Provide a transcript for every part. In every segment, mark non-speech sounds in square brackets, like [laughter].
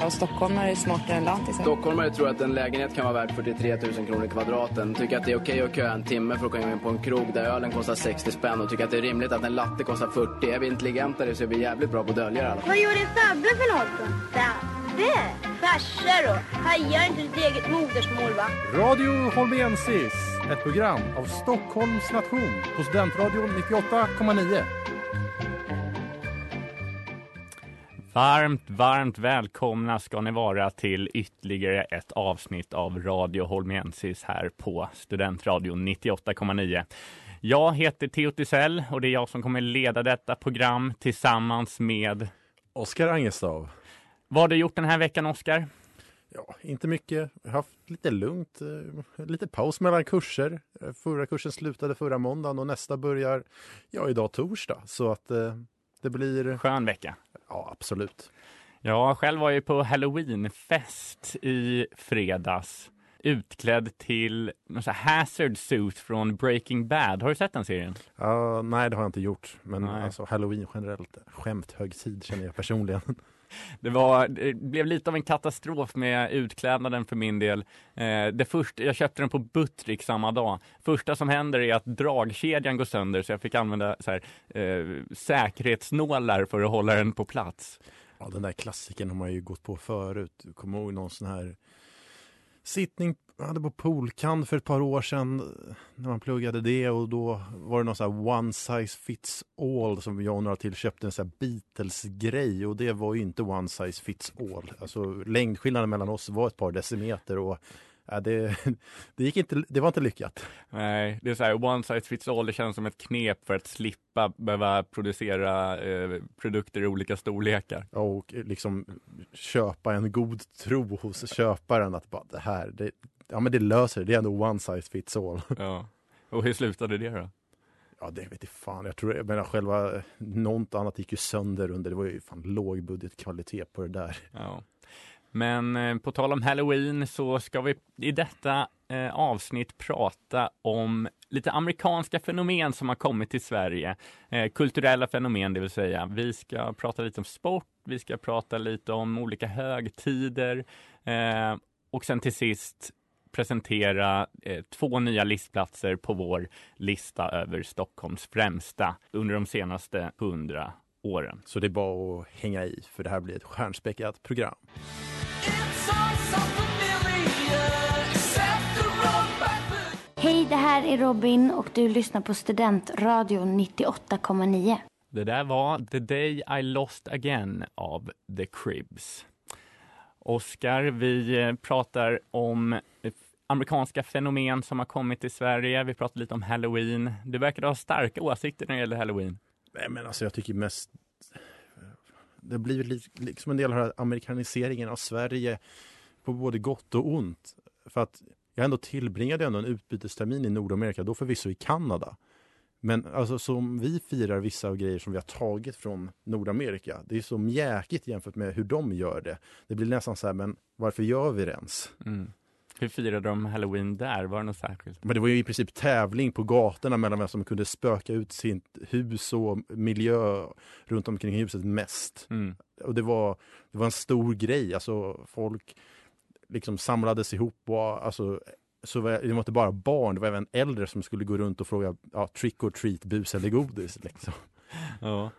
Ja, stockholmare är smartare än lantisar. Stockholmare tror att en lägenhet kan vara värd 43 000 kronor kvadraten. Tycker att det är okej att köa en timme för att komma in på en krog där ölen kostar 60 spänn och tycker att det är rimligt att en latte kostar 40. Är vi intelligentare så är vi jävligt bra på att dölja det alla. Vad gjorde Fabbe för något då? Fabbe? Farsa då? Hajar inte ditt eget modersmål va? Radio Holmensis, ett program av Stockholms nation på Studentradion 98,9. Varmt, varmt välkomna ska ni vara till ytterligare ett avsnitt av Radio Holmensis här på Studentradion 98,9. Jag heter Theo Tisell och det är jag som kommer leda detta program tillsammans med Oskar Angestav. Vad har du gjort den här veckan, Oskar? Ja, inte mycket. Jag har haft lite lugnt, eh, lite paus mellan kurser. Eh, Förra kursen slutade förra måndagen och nästa börjar, ja, idag torsdag. Så att eh, det blir, Skön vecka. ja, absolut. Jag själv var ju på halloweenfest i fredags utklädd till någon sån här hazard suit från Breaking Bad. Har du sett den serien? Ja, nej, det har jag inte gjort. Men Nej. alltså halloween generellt, skämthögtid känner jag personligen. [laughs] [laughs] Det, var, det blev lite av en katastrof med utklädnaden för min del. Eh, det först, jag köpte den på Buttrick samma dag. Första som händer är att dragkedjan går sönder så jag fick använda så här, eh, säkerhetsnålar för att hålla den på plats. Ja, den där klassiken har man ju gått på förut. Du kommer ihåg någon sån här sittning jag hade på Polkan för ett par år sedan när man pluggade det och då var det någon sån här one size fits all som jag och några till köpte en sån här Beatles-grej och det var ju inte one size fits all. Alltså längdskillnaden mellan oss var ett par decimeter och ja, det, [laughs] det, gick inte, det var inte lyckat. Nej, det är så här, one size fits all, det känns som ett knep för att slippa behöva producera eh, produkter i olika storlekar. Och liksom köpa en god tro hos köparen att bara det här, det, ja men det löser det, det är ändå one size fits all. [laughs] Ja. Och hur slutade det då? Ja, det vet jag fan. Jag tror, jag menar själva, något annat gick ju sönder under, det var ju fan lågbudgetkvalitet på det där. Ja. Men eh, på tal om halloween så ska vi i detta eh, avsnitt prata om lite amerikanska fenomen som har kommit till Sverige. Eh, kulturella fenomen, det vill säga. Vi ska prata lite om sport, vi ska prata lite om olika högtider eh, och sen till sist presentera eh, två nya listplatser på vår lista över Stockholms främsta under de senaste hundra åren. Så det är bara att hänga i, för det här blir ett stjärnspäckat program. Hej, det här är Robin och du lyssnar på Studentradion 98,9. Det där var The Day I Lost Again av The Cribs. Oscar, vi eh, pratar om amerikanska fenomen som har kommit till Sverige. Vi pratar lite om Halloween. Du verkar ha starka åsikter när det gäller Halloween. Nej, men alltså jag tycker mest det blir blivit liksom en del av den här amerikaniseringen av Sverige på både gott och ont. För att jag ändå tillbringade ändå en utbytestermin i Nordamerika, då förvisso i Kanada. Men alltså som vi firar vissa av grejer som vi har tagit från Nordamerika, det är så mjäkigt jämfört med hur de gör det. Det blir nästan så här, men varför gör vi det ens? Mm. Hur firade de Halloween där? Var det något särskilt? Men det var ju i princip tävling på gatorna mellan vem som kunde spöka ut sitt hus och miljö runt omkring huset mest. Mm. Och det var, det var en stor grej, alltså folk liksom samlades ihop och alltså så var, det var inte bara barn, det var även äldre som skulle gå runt och fråga ja, trick or treat, bus eller godis. Liksom. Ja.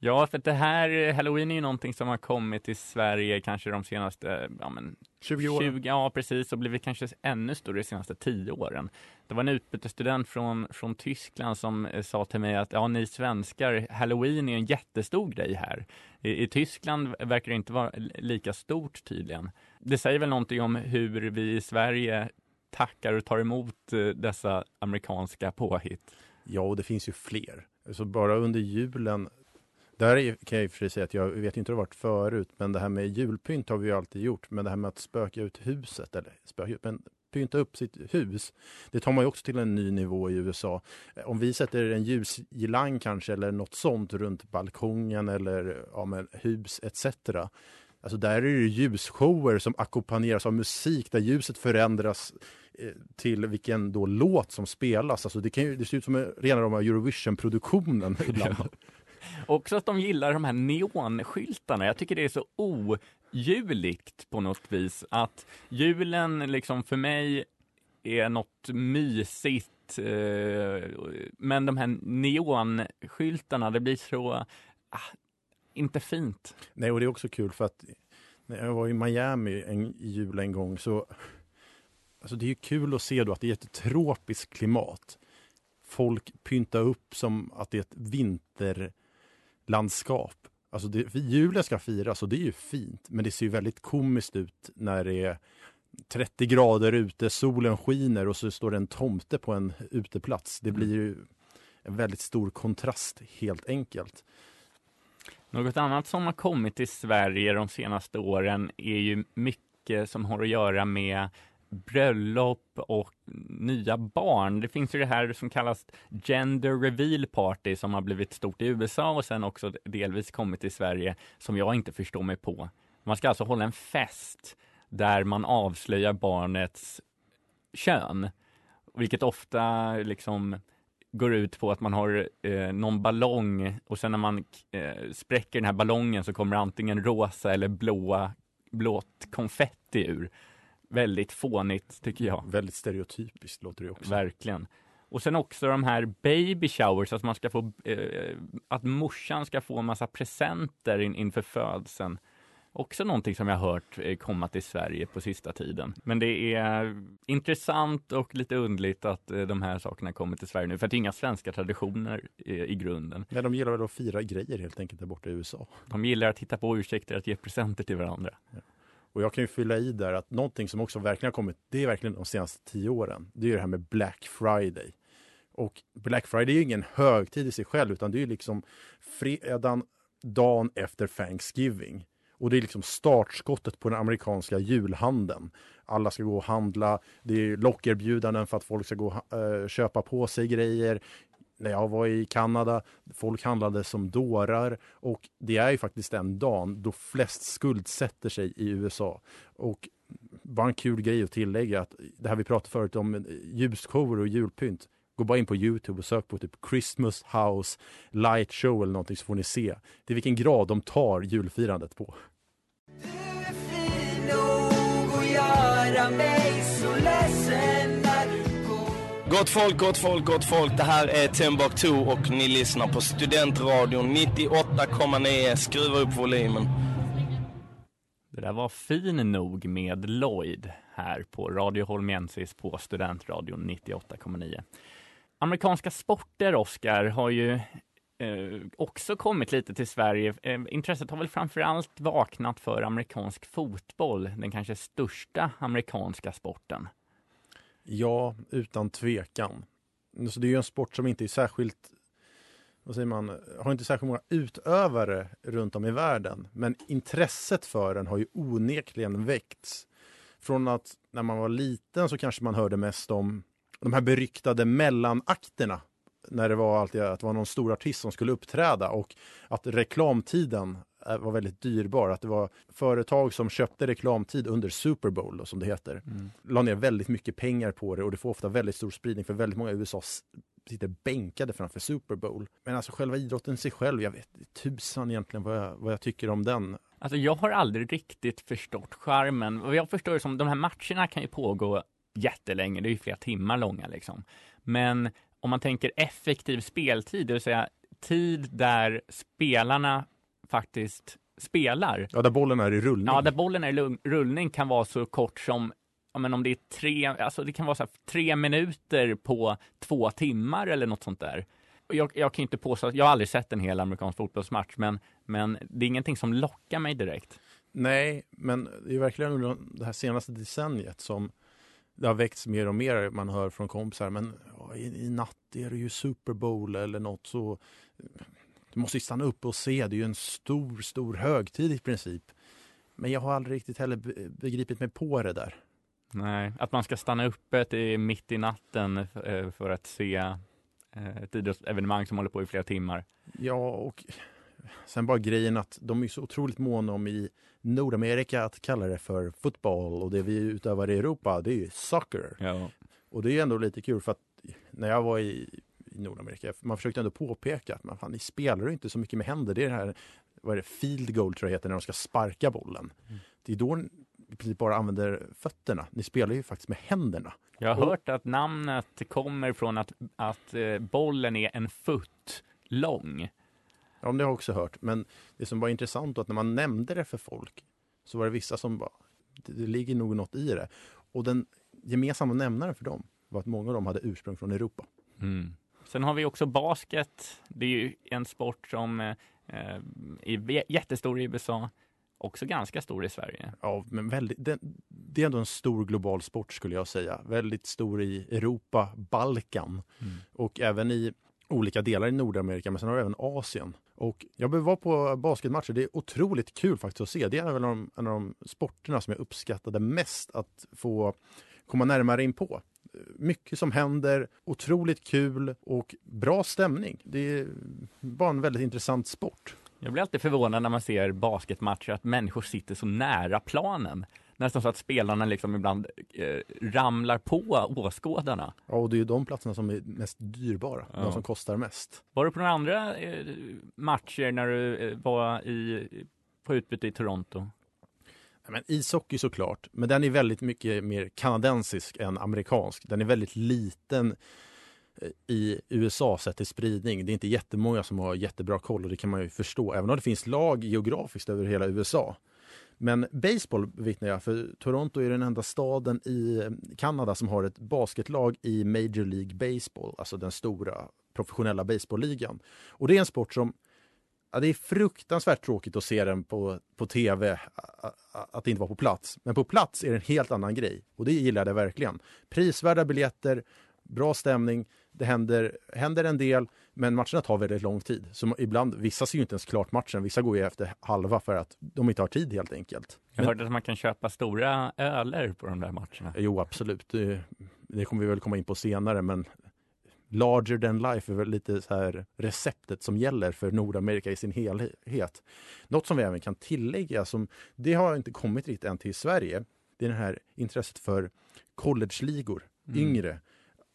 Ja, för det här, halloween är ju någonting som har kommit till Sverige kanske de senaste, ja men 20 år. 20, ja precis, och blivit kanske ännu större de senaste 10 åren. Det var en utbytesstudent från, från Tyskland som eh, sa till mig att ja, ni svenskar, halloween är en jättestor grej här. I, I Tyskland verkar det inte vara lika stort tydligen. Det säger väl någonting om hur vi i Sverige tackar och tar emot eh, dessa amerikanska påhitt. Ja, och det finns ju fler. Så bara under julen, där kan jag i och för sig säga att jag vet inte hur det varit förut, men det här med julpynt har vi ju alltid gjort. Men det här med att spöka ut huset, eller spöka ut, men pynta upp sitt hus. Det tar man ju också till en ny nivå i USA. Eh, om vi sätter en ljusgirlang kanske eller något sånt runt balkongen eller ja, men, hus etc. Alltså där är det ljusshower som ackompanjeras av musik där ljuset förändras eh, till vilken då låt som spelas. Alltså det, kan ju, det ser ut som rena rama Eurovision-produktionen [laughs] ibland. Ja. Också att de gillar de här neonskyltarna. Jag tycker det är så ojuligt på något vis. Att julen liksom för mig är något mysigt. Eh, men de här neonskyltarna, det blir så ah, inte fint. Nej, och det är också kul för att när jag var i Miami en, i jul en gång så Alltså det är kul att se då att det är ett tropiskt klimat. Folk pyntar upp som att det är ett vinterlandskap. Alltså det, julen ska firas och det är ju fint, men det ser ju väldigt komiskt ut när det är 30 grader ute, solen skiner och så står det en tomte på en uteplats. Det blir ju en väldigt stor kontrast helt enkelt. Något annat som har kommit till Sverige de senaste åren är ju mycket som har att göra med bröllop och nya barn. Det finns ju det här som kallas Gender Reveal Party som har blivit stort i USA och sen också delvis kommit till Sverige som jag inte förstår mig på. Man ska alltså hålla en fest där man avslöjar barnets kön, vilket ofta liksom går ut på att man har eh, någon ballong och sen när man eh, spräcker den här ballongen så kommer antingen rosa eller blåa, blått konfetti ur. Väldigt fånigt tycker jag. Väldigt stereotypiskt låter det också. Verkligen. Och sen också de här baby showers, att man ska få, eh, att morsan ska få massa presenter in, inför födseln. Också någonting som jag har hört eh, komma till Sverige på sista tiden. Men det är intressant och lite undligt att eh, de här sakerna kommer till Sverige nu, för det är inga svenska traditioner i grunden. Men de gillar väl att fira grejer helt enkelt där borta i USA. De gillar att hitta på ursäkter att ge presenter till varandra. Ja. Och jag kan ju fylla i där att någonting som också verkligen har kommit, det är verkligen de senaste tio åren. Det är det här med Black Friday. Och Black Friday är ju ingen högtid i sig själv, utan det är liksom fredagen, dagen efter Thanksgiving. Och det är liksom startskottet på den amerikanska julhandeln. Alla ska gå och handla, det är lockerbjudanden för att folk ska gå och uh, köpa på sig grejer när jag var i Kanada, folk handlade som dårar och det är ju faktiskt den dagen då flest skuldsätter sig i USA. Och bara en kul grej att tillägga att det här vi pratade förut om eh, ljusshower och julpynt. Gå bara in på Youtube och sök på typ Christmas House Light Show eller någonting så får ni se till vilken grad de tar julfirandet på. Du är fin nog att göra mig så ledsen Gott folk, gott folk, gott folk. Det här är Timbuktu och ni lyssnar på Studentradion 98,9. Skruva upp volymen. Det där var fin nog med Lloyd här på Radio Holmiensis på Studentradion 98,9. Amerikanska sporter, Oscar, har ju eh, också kommit lite till Sverige. Eh, intresset har väl framför allt vaknat för amerikansk fotboll, den kanske största amerikanska sporten. Ja, utan tvekan. Så det är ju en sport som inte är särskilt vad säger man, har inte särskilt många utövare runt om i världen. Men intresset för den har ju onekligen väckts. Från att när man var liten så kanske man hörde mest om de här beryktade mellanakterna. När det var alltid att det var någon stor artist som skulle uppträda och att reklamtiden Eh, var väldigt dyrbar. Att det var företag som köpte reklamtid under Super Bowl, då, som det heter, mm. la ner väldigt mycket pengar på det och det får ofta väldigt stor spridning för väldigt många i USA sitter bänkade framför Super Bowl. Men alltså själva idrotten i sig själv, jag vet tusan egentligen vad jag, vad jag tycker om den. Alltså jag har aldrig riktigt förstått charmen. Och jag förstår som, de här matcherna kan ju pågå jättelänge, det är ju flera timmar långa liksom. Men om man tänker effektiv speltid, det vill säga tid där spelarna faktiskt spelar. Ja, där bollen är i rullning. Ja, där bollen är i rullning kan vara så kort som ja, men om det är tre, alltså det kan vara så här, tre minuter på två timmar eller något sånt där. Jag, jag kan inte påstå, jag har aldrig sett en hel amerikansk fotbollsmatch, men, men det är ingenting som lockar mig direkt. Nej, men det är verkligen under det här senaste decenniet som det har väckts mer och mer. Man hör från kompisar, men ja, i, i natt är det ju Super Bowl eller något så du måste ju stanna upp och se, det är ju en stor, stor högtid i princip. Men jag har aldrig riktigt heller begripit mig på det där. Nej, att man ska stanna uppe till mitt i natten eh, för att se eh, ett idrottsevenemang som håller på i flera timmar. Ja, och sen bara grejen att de är så otroligt måna om i Nordamerika att kalla det för fotboll och det vi utövar i Europa, det är ju soccer. Ja. Och det är ändå lite kul för att när jag var i, i Nordamerika, man försökte ändå påpeka att man, fan, ni spelar ju inte så mycket med händer. Det är det här, vad är det, field goal tror jag heter, när de ska sparka bollen. Mm. Det är då ni i princip bara använder fötterna. Ni spelar ju faktiskt med händerna. Jag har Och- hört att namnet kommer från att, att eh, bollen är en fot lång. Ja, det har jag också hört. Men det som var intressant var att när man nämnde det för folk så var det vissa som bara, det, det ligger nog något i det. Och den gemensamma nämnaren för dem var att många av dem hade ursprung från Europa. Mm. Sen har vi också basket. Det är ju en sport som eh, är jättestor i USA, också ganska stor i Sverige. Ja, men väldigt, det, det är ändå en stor global sport skulle jag säga. Väldigt stor i Europa, Balkan Mm. och även i olika delar i Nordamerika, men sen har du även Asien. Och jag behöver vara på basketmatcher. Det är otroligt kul faktiskt att se. Det är väl en av de, en av de sporterna som jag uppskattade mest att få komma närmare in på. Mycket som händer, otroligt kul och bra stämning. Det är bara en väldigt intressant sport. Jag blir alltid förvånad när man ser basketmatcher att människor sitter så nära planen. Nästan så att spelarna liksom ibland eh, ramlar på åskådarna. Ja, och det är ju de platserna som är mest dyrbara, Ja. de som kostar mest. Var du på några andra eh, matcher när du eh, var i, på utbyte i Toronto? Ja, Men ishockey såklart, men den är väldigt mycket mer kanadensisk än amerikansk. Den är väldigt liten eh, i USA sett till spridning. Det är inte jättemånga som har jättebra koll och det kan man ju förstå, även om det finns lag geografiskt över hela USA. Men baseball vittnar jag, för Toronto är den enda staden i Kanada som har ett basketlag i Major League Baseball, alltså den stora professionella baseballligan. Och det är en sport som Ja, det är fruktansvärt tråkigt att se den på, på tv, att det inte var på plats. Men på plats är det en helt annan grej och det gillade jag verkligen. Prisvärda biljetter, bra stämning, det händer, händer en del, men matcherna tar väldigt lång tid. Så ibland, vissa ser ju inte ens klart matchen, vissa går ju efter halva för att de inte har tid helt enkelt. Jag Men- hörde att man kan köpa stora öler på de där matcherna. Jo, absolut. Det, det kommer vi väl komma in på senare, men larger than life är väl lite så här receptet som gäller för Nordamerika i sin helhet. Något som vi även kan tillägga, som det har inte kommit riktigt än till Sverige, det är det här intresset för collegeligor, Mm. yngre,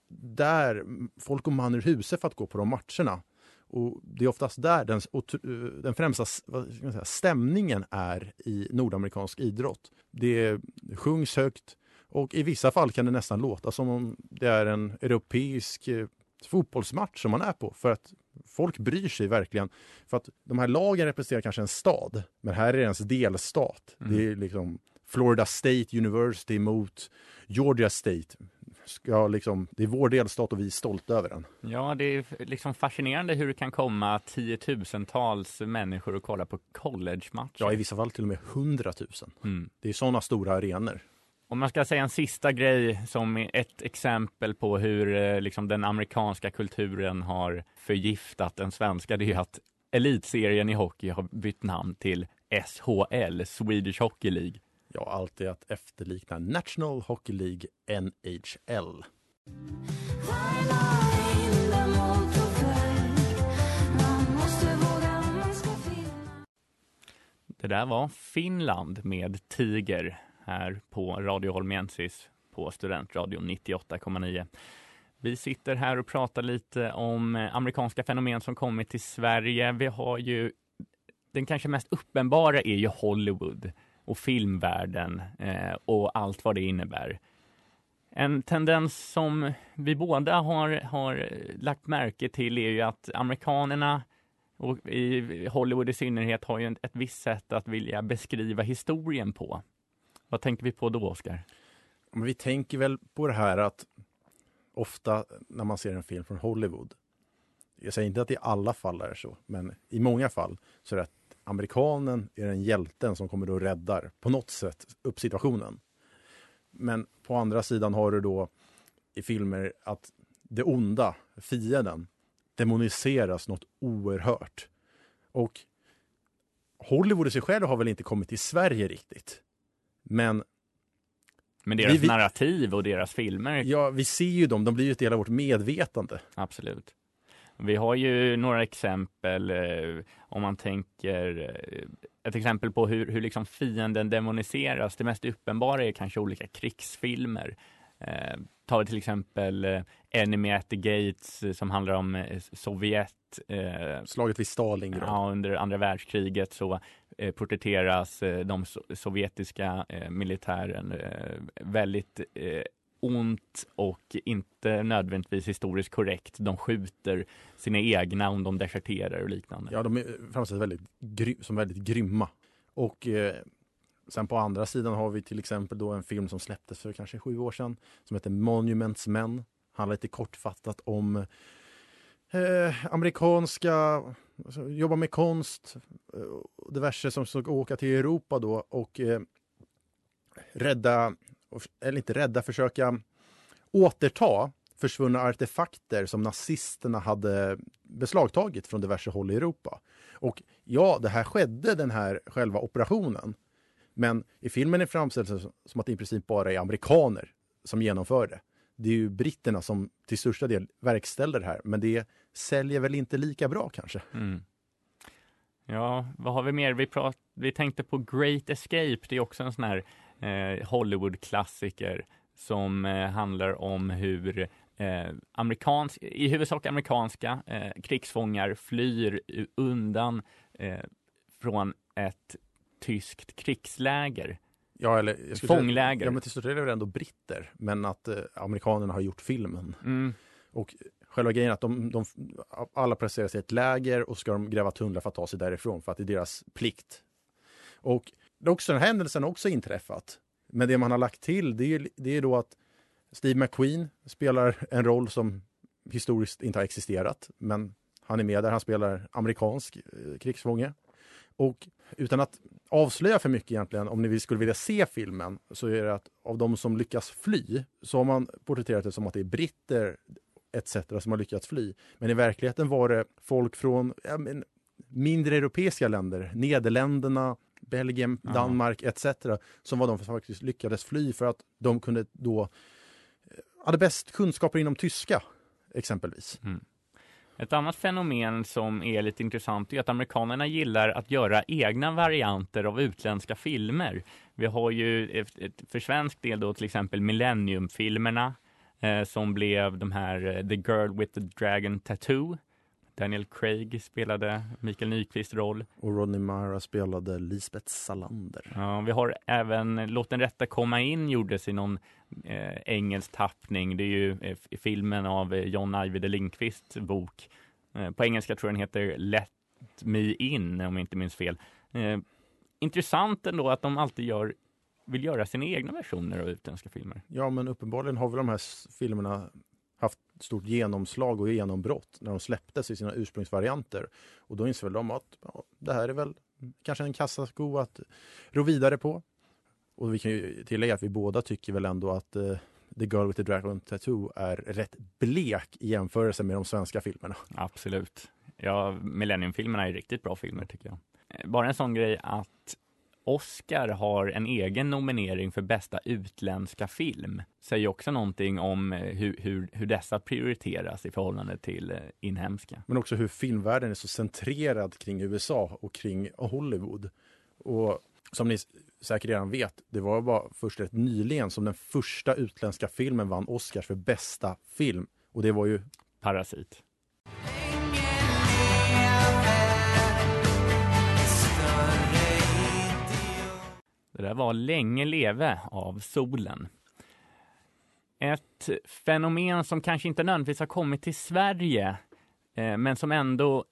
där folk går man ur huset för att gå på de matcherna. Och Det är oftast där den, otr- den främsta säga, stämningen är i nordamerikansk idrott. Det sjungs högt och i vissa fall kan det nästan låta som om det är en europeisk eh, fotbollsmatch som man är på. För att folk bryr sig verkligen. För att de här lagen representerar kanske en stad, men här är det ens delstat. Mm. Det är liksom Florida State University mot Georgia State. Ska liksom, det är vår delstat och vi är stolta över den. Ja, det är liksom fascinerande hur det kan komma tiotusentals människor och kolla på collegematcher. Ja, i vissa fall till och med 100 000. Mm. Det är sådana stora arenor. Om man ska säga en sista grej som är ett exempel på hur eh, liksom, den amerikanska kulturen har förgiftat den svenska, det är att elitserien i hockey har bytt namn till SHL, Swedish Hockey League. Ja, allt är att efterlikna National Hockey League, NHL. Det där var Finland med Tiger här på Radio Holmiensis på Studentradion 98,9. Vi sitter här och pratar lite om eh, amerikanska fenomen som kommit till Sverige. Vi har ju den kanske mest uppenbara är ju Hollywood och filmvärlden eh, och allt vad det innebär. En tendens som vi båda har, har lagt märke till är ju att amerikanerna och i Hollywood i synnerhet har ju ett, visst sätt att vilja beskriva historien på. Vad tänker vi på då, Oskar? Men vi tänker väl på det här att ofta när man ser en film från Hollywood, jag säger inte att i alla fall är det så, men i många fall så är det att amerikanen är den hjälten som kommer och räddar på något sätt upp situationen. Men på andra sidan har du då i filmer att det onda, fienden, demoniseras något oerhört. Och Hollywood i sig själv har väl inte kommit till Sverige riktigt. Men Men deras Vi- narrativ och deras filmer, Ja, vi ser ju dem, de blir ju ett del av vårt medvetande. absolut. Vi har ju några exempel eh, om man tänker eh, ett exempel på hur, hur liksom fienden demoniseras. Det mest uppenbara är kanske olika krigsfilmer. Eh, tar vi till exempel eh, Enemy at the Gates som handlar om Sovjet. Eh, Slaget vid Stalingrad. Ja, under andra världskriget så eh, porträtteras de so sovjetiska militären väldigt ont och inte nödvändigtvis historiskt korrekt. De skjuter sina egna om de deserterar och liknande. Ja, de framställs väldigt som väldigt grymma. Och eh, sen på andra sidan har vi till exempel då en film som släpptes för kanske sju år sedan som heter Monuments Men. Handlar lite kortfattat om eh, amerikanska, alltså, jobba med konst eh, och diverse som ska åka till Europa då och eh, rädda, eller inte rädda, försöka återta försvunna artefakter som nazisterna hade beslagtagit från diverse håll i Europa. Och ja, det här skedde, den här själva operationen. Men i filmen är framställs som som att det i princip bara är amerikaner som genomför det. Det är ju britterna som till största del verkställer det här, men det säljer väl inte lika bra kanske. Mm. Ja, vad har vi mer? Vi, prat, vi tänkte på Great Escape. Det är också en sån här eh, Hollywood-klassiker som eh, handlar om hur eh, amerikans, i huvudsak amerikanska eh, krigsfångar flyr undan eh, från ett tyskt krigsläger. Ja, eller, jag skulle säga- Fångläger. Ja, men till del är det ändå britter, men att eh, amerikanerna har gjort filmen. Mm. Och själva grejen är att de, de alla placerar sig i ett läger och ska de gräva tunnlar för att ta sig därifrån för att det är deras plikt. Och också, den här händelsen har också inträffat. Men det man har lagt till det är, det är då att Steve McQueen spelar en roll som historiskt inte har existerat. Men han är med där, han spelar amerikansk eh, krigsfånge. Och utan att avslöja för mycket egentligen, om ni skulle vilja se filmen, så är det att av de som lyckas fly så har man porträtterat det som att det är britter etc. som har lyckats fly. Men i verkligheten var det folk från ja, men, mindre europeiska länder, Nederländerna, Belgien, Ja. Danmark etc. som var de som faktiskt lyckades fly för att de kunde då eh, hade bäst kunskaper inom tyska exempelvis. Ett annat fenomen som är lite intressant är att amerikanerna gillar att göra egna varianter av utländska filmer. Vi har ju för svensk del då till exempel Millennium-filmerna eh, som blev de här eh, The Girl with the Dragon Tattoo. Daniel Craig spelade Mikael Nyqvist roll. Och Rodney Mara spelade Lisbeth Salander. Ja, vi har även Låt den rätta komma in gjordes i någon eh, engelsk tappning. Det är ju eh, filmen av eh, John Ajvide Lindqvists bok. Eh, på engelska tror jag den heter Let me in om jag inte minns fel. Eh, intressant ändå att de alltid gör, vill göra sina egna versioner av utländska filmer. Ja, men uppenbarligen har väl de här filmerna haft stort genomslag och genombrott när de släpptes i sina ursprungsvarianter. Och då inser väl de att ja, det här är väl kanske en kassasko att ro vidare på. Och vi kan ju tillägga att vi båda tycker väl ändå att eh, The Girl with the Dragon Tattoo är rätt blek i jämförelse med de svenska filmerna. Absolut. Ja, Millennium-filmerna är riktigt bra filmer tycker jag. Eh, bara en sån grej att Oscar har en egen nominering för bästa utländska film. Säger också någonting om eh, hur, hur, hur dessa prioriteras i förhållande till eh, inhemska. Men också hur filmvärlden är så centrerad kring USA och kring Hollywood. Och som ni säkert redan vet, det var bara först rätt nyligen som den första utländska filmen vann Oscars för bästa film. Och det var ju Parasit. Det där var Länge leve av solen. Ett fenomen som kanske inte nödvändigtvis har kommit till Sverige, eh, men som ändå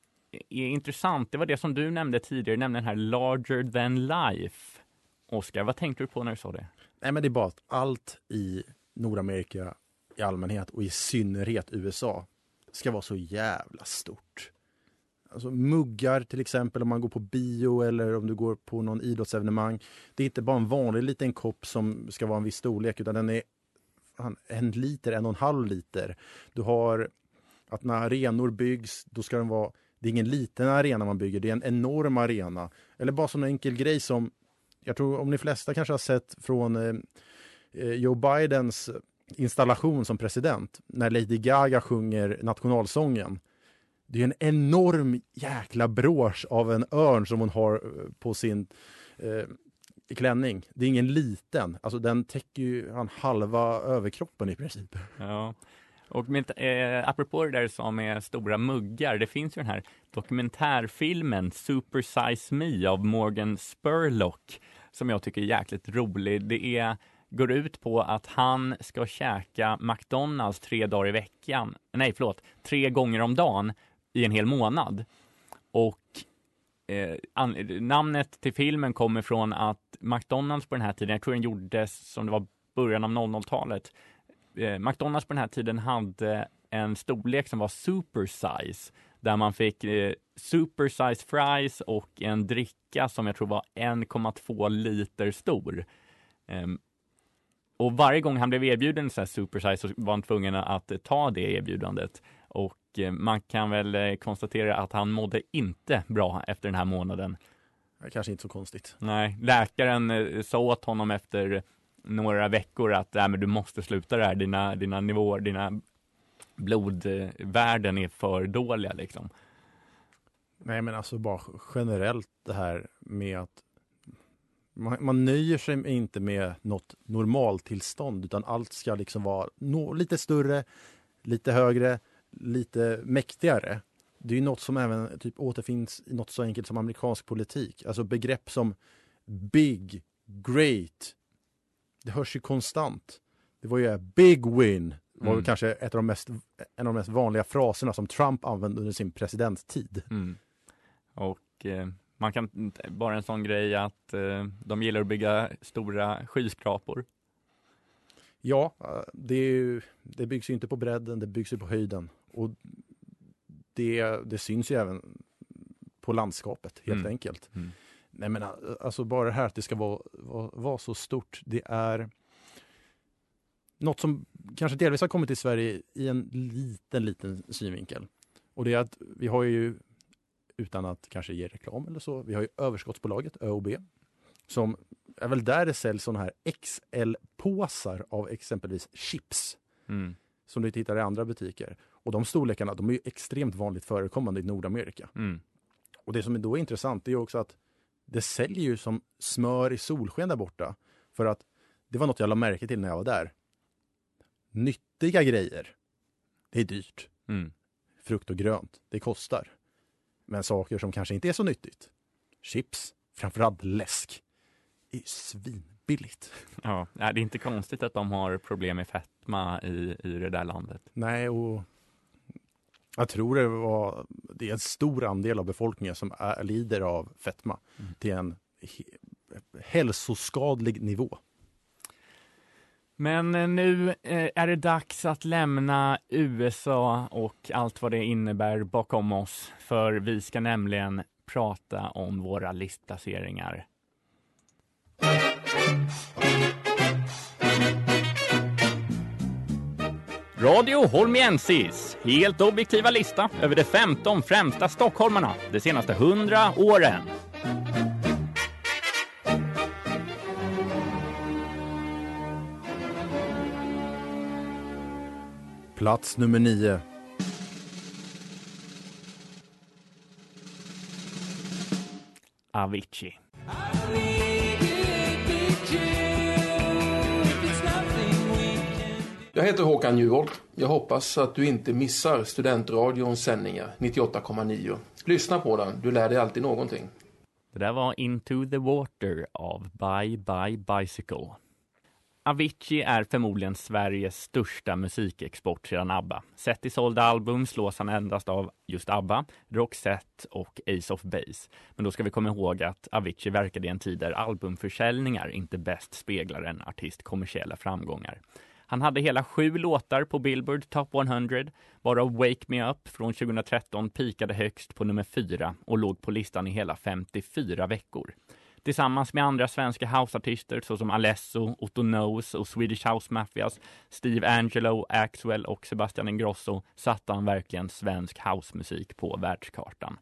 är intressant. Det var det som du nämnde tidigare, nämligen den här larger than life. Oskar, vad tänkte du på när du sa det? Nej, men det är bara att allt i Nordamerika i allmänhet och i synnerhet USA ska vara så jävla stort. Alltså muggar till exempel om man går på bio eller om du går på någon idrottsevenemang. Det är inte bara en vanlig liten kopp som ska vara en viss storlek utan den är fan, en liter, en och en halv liter. Du har att när arenor byggs, då ska den vara det är ingen liten arena man bygger, det är en enorm arena. Eller bara som en enkel grej som jag tror om de flesta kanske har sett från eh, eh, Joe Bidens installation som president, när Lady Gaga sjunger nationalsången. Det är en enorm jäkla brosch av en örn som hon har eh, på sin eh, klänning. Det är ingen liten, alltså den täcker ju han halva överkroppen i princip. Ja. Och med, eh, apropå det där som är stora muggar, det finns ju den här dokumentärfilmen Super Size Me av Morgan Spurlock som jag tycker är jäkligt rolig. Det är, går ut på att han ska käka McDonalds tre dagar i veckan, nej förlåt, tre gånger om dagen i en hel månad. Och eh, an, namnet till filmen kommer från att McDonalds på den här tiden, jag tror den gjordes som det var början av 00-talet, eh, McDonalds på den här tiden hade en storlek som var super size där man fick eh, super size fries och en dricka som jag tror var 1,2 liter stor. Um, och varje gång han blev erbjuden så här super size så var han tvungen att ta det erbjudandet. Och eh, man kan väl eh, konstatera att han mådde inte bra efter den här månaden. Kanske inte så konstigt. Nej, läkaren eh, sa åt honom efter några veckor att äh, men du måste sluta det här, dina, dina nivåer, dina blodvärden är för dåliga liksom. Nej men alltså bara generellt det här med att man, man nöjer sig inte med något normaltillstånd utan allt ska liksom vara no, lite större, lite högre, lite mäktigare. Det är ju något som även typ återfinns i något så enkelt som amerikansk politik. Alltså begrepp som big, great. Det hörs ju konstant. Det var ju big win, var mm. kanske ett av de mest, en av de mest vanliga fraserna som Trump använde under sin presidenttid. Mm. Och eh, man kan, bara en sån grej att eh, de gillar att bygga stora skyskrapor. Ja, eh, det, ju, det byggs ju inte på bredden, det byggs ju på höjden. Och det, det syns ju även på landskapet helt mm. enkelt. Mm. Nej men alltså bara det här att det ska vara, vara, vara så stort, det är något som kanske delvis har kommit till Sverige i en liten, liten synvinkel. Och det är att vi har ju, utan att kanske ge reklam eller så, vi har ju överskottsbolaget ÖoB som är väl där det säljs sådana här XL-påsar av exempelvis chips. Mm. Som du inte hittar i andra butiker. Och de storlekarna, de är ju extremt vanligt förekommande i Nordamerika. Mm. Och det som då är intressant, är också att det säljer ju som smör i solsken där borta. För att det var något jag la märke till när jag var där nyttiga grejer, det är dyrt. Mm. Frukt och grönt, det kostar. Men saker som kanske inte är så nyttigt, chips, framförallt läsk, är svinbilligt. [laughs] Ja, det är inte konstigt att de har problem med fetma i, i det där landet. Nej, och jag tror det var det är en stor andel av befolkningen som är, lider av fetma mm. till en hälsoskadlig nivå. Men eh, nu eh, är det dags att lämna USA och allt vad det innebär bakom oss. För vi ska nämligen prata om våra listplaceringar. Radio Holmiensis, helt objektiva lista över de 15 främsta stockholmarna de senaste 100 åren. Plats nummer nio. Avicii. Jag heter Håkan Juholt. Jag hoppas att du inte missar Studentradions sändningar 98,9. Lyssna på den, du lär dig alltid någonting. Det där var Into the Water av Bye Bye Bicycle. Avicii är förmodligen Sveriges största musikexport sedan ABBA. Sett i sålda album slås han endast av just ABBA, Roxette och Ace of Base. Men då ska vi komma ihåg att Avicii verkade i en tid där albumförsäljningar inte bäst speglar en artist kommersiella framgångar. Han hade hela sju låtar på Billboard Top 100, varav Wake Me Up från 2013 pikade högst på nummer fyra och låg på listan i hela 54 veckor. Tillsammans med andra svenska houseartister såsom Alesso, Otto Knows och Swedish House Mafias, Steve Angelo, Axwell och Sebastian Ingrosso satte han verkligen svensk housemusik på världskartan.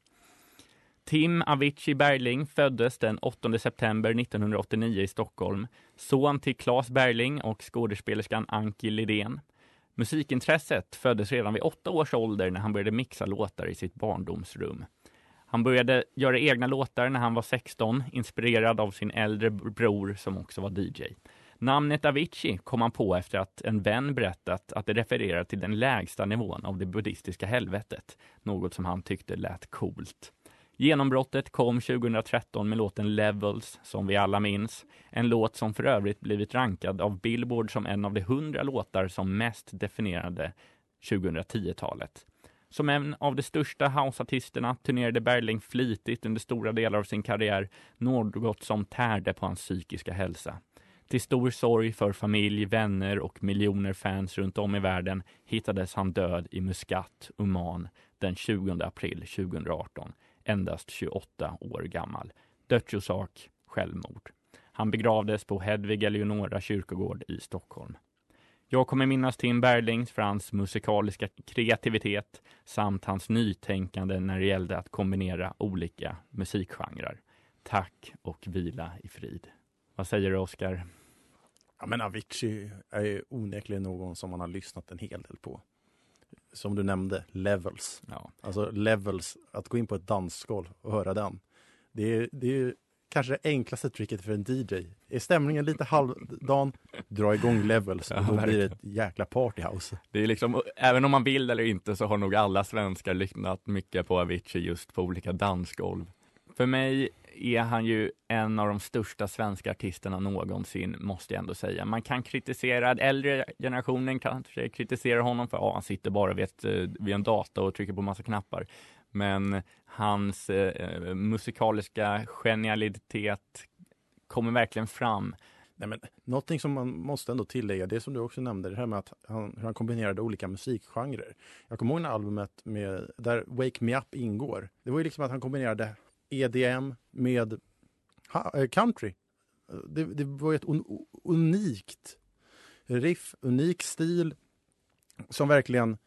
Tim Avicii Bergling föddes den 8 september 1989 i Stockholm, son till Claes Bergling och skådespelerskan Anki Lidén. Musikintresset föddes redan vid åtta års ålder när han började mixa låtar i sitt barndomsrum. Han började göra egna låtar när han var 16, inspirerad av sin äldre bror som också var DJ. Namnet Avicii kom han på efter att en vän berättat att det refererar till den lägsta nivån av det buddhistiska helvetet, något som han tyckte lät coolt. Genombrottet kom 2013 med låten Levels, som vi alla minns. En låt som för övrigt blivit rankad av Billboard som en av de hundra låtar som mest definierade 2010-talet. Som en av de största houseartisterna turnerade Bergling flitigt under stora delar av sin karriär, något som tärde på hans psykiska hälsa. Till stor sorg för familj, vänner och miljoner fans runt om i världen hittades han död i Muscat, Oman, den 20 april 2018 endast 28 år gammal. Dödsorsak självmord. Han begravdes på Hedvig Eleonora kyrkogård i Stockholm. Jag kommer minnas Tim Berlings för hans musikaliska kreativitet samt hans nytänkande när det gällde att kombinera olika musikgenrer. Tack och vila i frid. Vad säger du, Oskar? Ja, men Avicii är onekligen någon som man har lyssnat en hel del på som du nämnde, levels. Ja. Alltså levels, att gå in på ett dansgolv och höra den. Det är, det är kanske det enklaste tricket för en DJ. Är stämningen lite halvdan, dra igång levels och Ja, då blir det ett jäkla partyhouse. Det är liksom, även om man vill eller inte så har nog alla svenskar lyssnat mycket på Avicii just på olika dansgolv. För mig är han ju en av de största svenska artisterna någonsin, måste jag ändå säga. Man kan kritisera, äldre generationen kanske kritiserar honom för att han sitter bara vid, ett, eh, vid en dator och trycker på massa knappar. Men hans eh, musikaliska genialitet kommer verkligen fram. Nej, men, någonting som man måste ändå tillägga, det som du också nämnde, det här med att han, hur han kombinerade olika musikgenrer. Jag kommer ihåg när albumet med, där Wake Me Up ingår. Det var ju liksom att han kombinerade EDM med eh, country. Det, det var ett un, unikt riff, unik stil som verkligen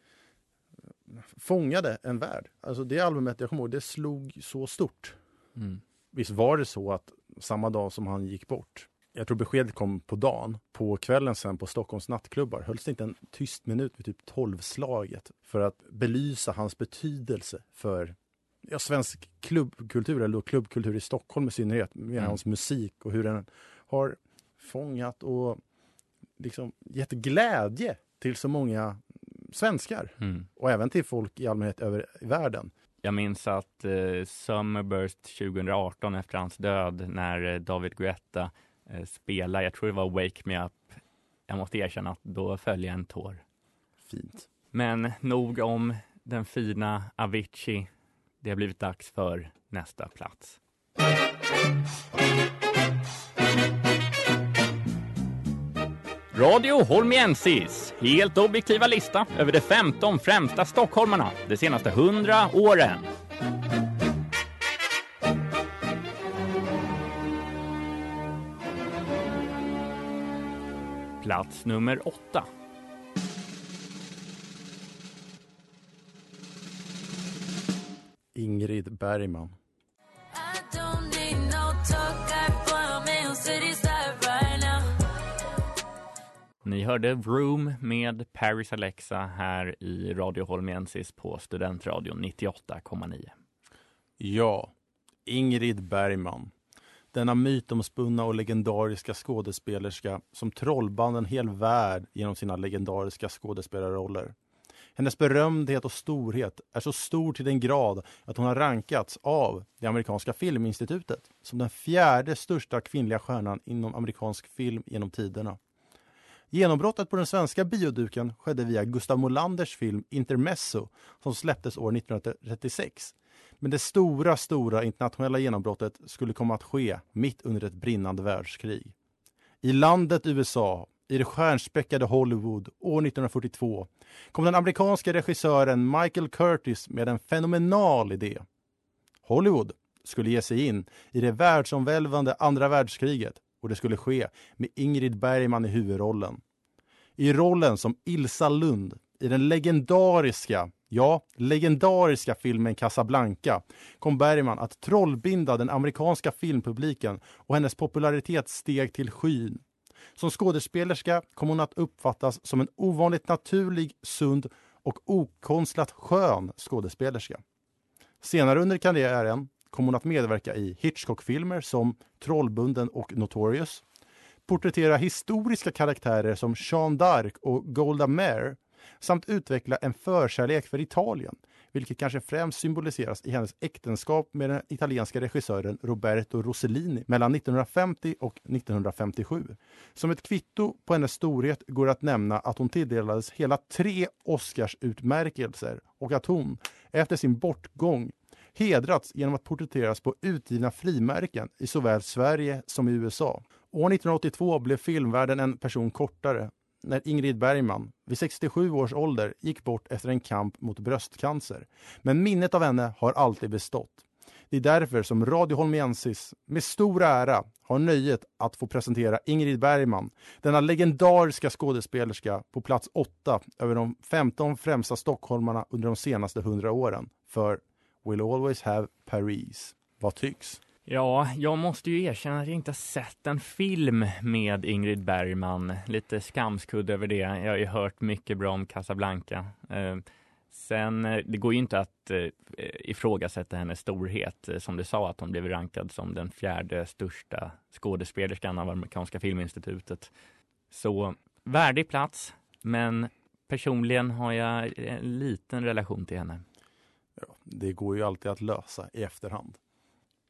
fångade en värld. Alltså det albumet, jag kommer ihåg, det slog så stort. Mm. Visst var det så att samma dag som han gick bort, jag tror beskedet kom på dagen, på kvällen sen på Stockholms nattklubbar hölls det inte en tyst minut vid typ tolvslaget för att belysa hans betydelse för ja, svensk klubbkultur, eller klubbkultur i Stockholm i synnerhet, med Mm. hans musik och hur den har fångat och liksom gett glädje till så många svenskar Mm. och även till folk i allmänhet över i världen. Jag minns att eh, Summerburst 2018 efter hans död när eh, David Guetta eh, spelade, jag tror det var Wake Me Up. Jag måste erkänna att då föll jag en tår. Fint. Men nog om den fina Avicii. Det har blivit dags för nästa plats. Radio Holmiensis, helt objektiva lista över de 15 främsta stockholmarna de senaste 100 åren. Plats nummer 8. Ingrid Bergman. Ni hörde Vroom med Paris Alexa här i Radio Holmiensis på Studentradion 98,9. Ja, Ingrid Bergman. Denna mytomspunna och legendariska skådespelerska som trollband en hel värld genom sina legendariska skådespelarroller. Hennes berömdhet och storhet är så stor till den grad att hon har rankats av det amerikanska filminstitutet som den fjärde största kvinnliga stjärnan inom amerikansk film genom tiderna. Genombrottet på den svenska bioduken skedde via Gustav Molanders film Intermezzo som släpptes år 1936. Men det stora, stora internationella genombrottet skulle komma att ske mitt under ett brinnande världskrig. I landet USA, i det stjärnspäckade Hollywood, år 1942 kom den amerikanska regissören Michael Curtis med en fenomenal idé. Hollywood skulle ge sig in i det världsomvälvande andra världskriget och det skulle ske med Ingrid Bergman i huvudrollen. I rollen som Ilsa Lund i den legendariska ja, legendariska filmen Casablanca, kom Bergman att trollbinda den amerikanska filmpubliken och hennes popularitet steg till skyn. Som skådespelerska kom hon att uppfattas som en ovanligt naturlig, sund och okonstlat skön skådespelerska. Senare under karriären kom hon att medverka i Hitchcock-filmer som Trollbunden och Notorious, porträttera historiska karaktärer som Jeanne d'Arc och Golda Meir samt utveckla en förkärlek för Italien, vilket kanske främst symboliseras i hennes äktenskap med den italienska regissören Roberto Rossellini mellan 1950 och 1957. Som ett kvitto på hennes storhet går att nämna att hon tilldelades hela tre Oscarsutmärkelser och att hon, efter sin bortgång, hedrats genom att porträtteras på utgivna frimärken i såväl Sverige som i USA. År 1982 blev filmvärlden en person kortare när Ingrid Bergman vid 67 års ålder gick bort efter en kamp mot bröstcancer. Men minnet av henne har alltid bestått. Det är därför som Radio Holmiensis med stor ära har nöjet att få presentera Ingrid Bergman, denna legendariska skådespelerska på plats 8 över de 15 främsta stockholmarna under de senaste 100 åren för Will Always Have Paris. Vad tycks? Ja, jag måste ju erkänna att jag inte har sett en film med Ingrid Bergman. Lite skamskudd över det. Jag har ju hört mycket bra om Casablanca. Eh, sen, eh, det går ju inte att eh, ifrågasätta hennes storhet. Som du sa, att hon blev rankad som den fjärde största skådespelerskan av amerikanska filminstitutet. Så värdig plats, men personligen har jag en liten relation till henne. Ja, det går ju alltid att lösa i efterhand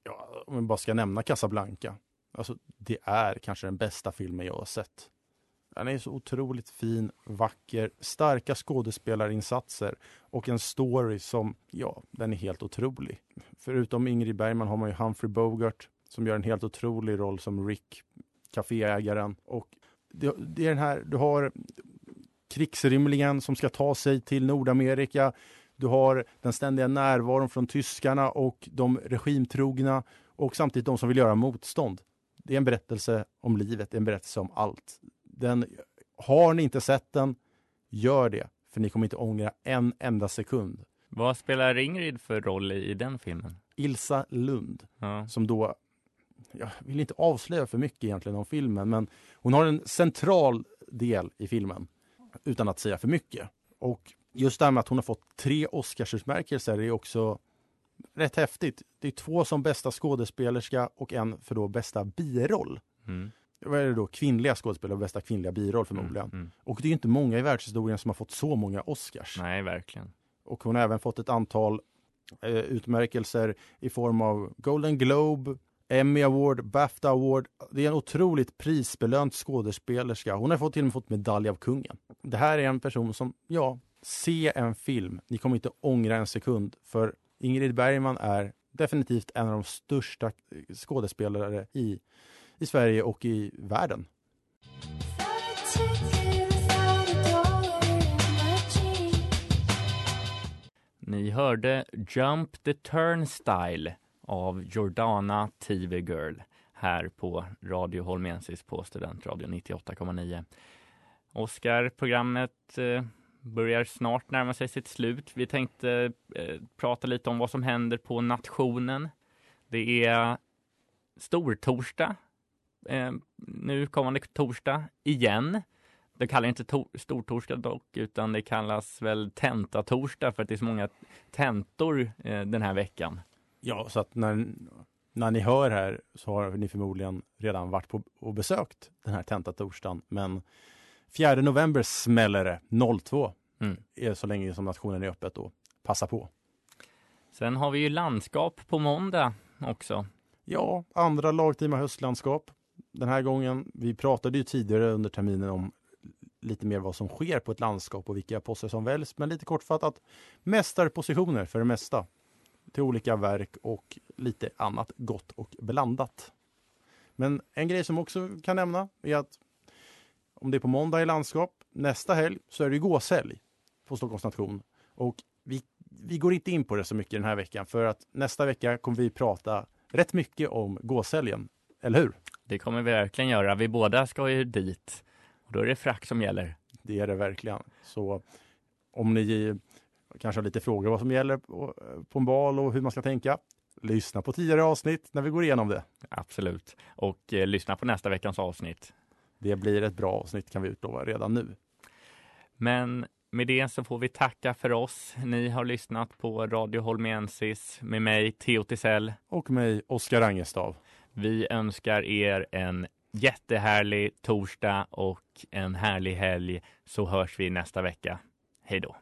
ja, om vi bara ska nämna Casablanca. Alltså, det är kanske den bästa filmen jag har sett. Den är så otroligt fin, vacker, starka skådespelarinsatser och en story som, ja, den är helt otrolig. Förutom Ingrid Bergman har man ju Humphrey Bogart som gör en helt otrolig roll som Rick, kaféägaren. Och det, det är den här, du har krigsrymlingen som ska ta sig till Nordamerika du har den ständiga närvaron från tyskarna och de regimtrogna och samtidigt de som vill göra motstånd. Det är en berättelse om livet, en berättelse om allt. Den, har ni inte sett den, gör det, för ni kommer inte ångra en enda sekund. Vad spelar Ingrid för roll i, i den filmen? Ilsa Lund, ja. som då, jag vill inte avslöja för mycket egentligen om filmen, men hon har en central del i filmen, utan att säga för mycket. Och just det här med att hon har fått tre Oscarsutmärkelser är också rätt häftigt. Det är två som bästa skådespelerska och en för då bästa biroll. Mm. Vad är det då? Kvinnliga skådespelare och bästa kvinnliga biroll förmodligen. Mm, mm. Och det är inte många i världshistorien som har fått så många Oscars. Nej, verkligen. Och hon har även fått ett antal eh, utmärkelser i form av Golden Globe, Emmy Award, Bafta Award. Det är en otroligt prisbelönt skådespelerska. Hon har fått, till och med fått medalj av kungen. Det här är en person som, ja, se en film. Ni kommer inte ångra en sekund. För Ingrid Bergman är definitivt en av de största eh, skådespelare i, i Sverige och i världen. Ni hörde Jump the Turnstile av Jordana TV Girl här på Radio Holmensis på Studentradion 98,9. Oskar, programmet eh, börjar snart närma sig sitt slut. Vi tänkte eh, prata lite om vad som händer på nationen. Det är stortorsdag eh, nu kommande torsdag igen. Det kallar inte to- stortorsdag dock, utan det kallas väl tentatorsdag för att det är så många tentor eh, den här veckan. Ja, så att när, när ni hör här så har ni förmodligen redan varit på och besökt den här tentatorsdagen. Men 4 november smäller det 02. Mm. Är så länge som nationen är öppet då. Passa på. Sen har vi ju landskap på måndag också. Ja, andra lagtima höstlandskap. Den här gången, vi pratade ju tidigare under terminen om lite mer vad som sker på ett landskap och vilka poster som väljs. Men lite kortfattat, mästarpositioner för det mesta till olika verk och lite annat gott och blandat. Men en grej som också kan nämna är att om det är på måndag i landskap, nästa helg så är det gåshelg på Stockholms nation. Och vi, vi går inte in på det så mycket den här veckan för att nästa vecka kommer vi prata rätt mycket om gåshelgen, eller hur? Det kommer vi verkligen göra. Vi båda ska ju dit och då är det frack som gäller. Det är det verkligen. Så om ni kanske har lite frågor vad som gäller på, på en bal och hur man ska tänka. Lyssna på tidigare avsnitt när vi går igenom det. Absolut. Och eh, lyssna på nästa veckans avsnitt. Det blir ett bra avsnitt kan vi utlova redan nu. Men med det så får vi tacka för oss. Ni har lyssnat på Radio Holmiensis med mig, Theo Tisell. Och mig, Oskar Angestav. Vi önskar er en jättehärlig torsdag och en härlig helg så hörs vi nästa vecka. Hej då!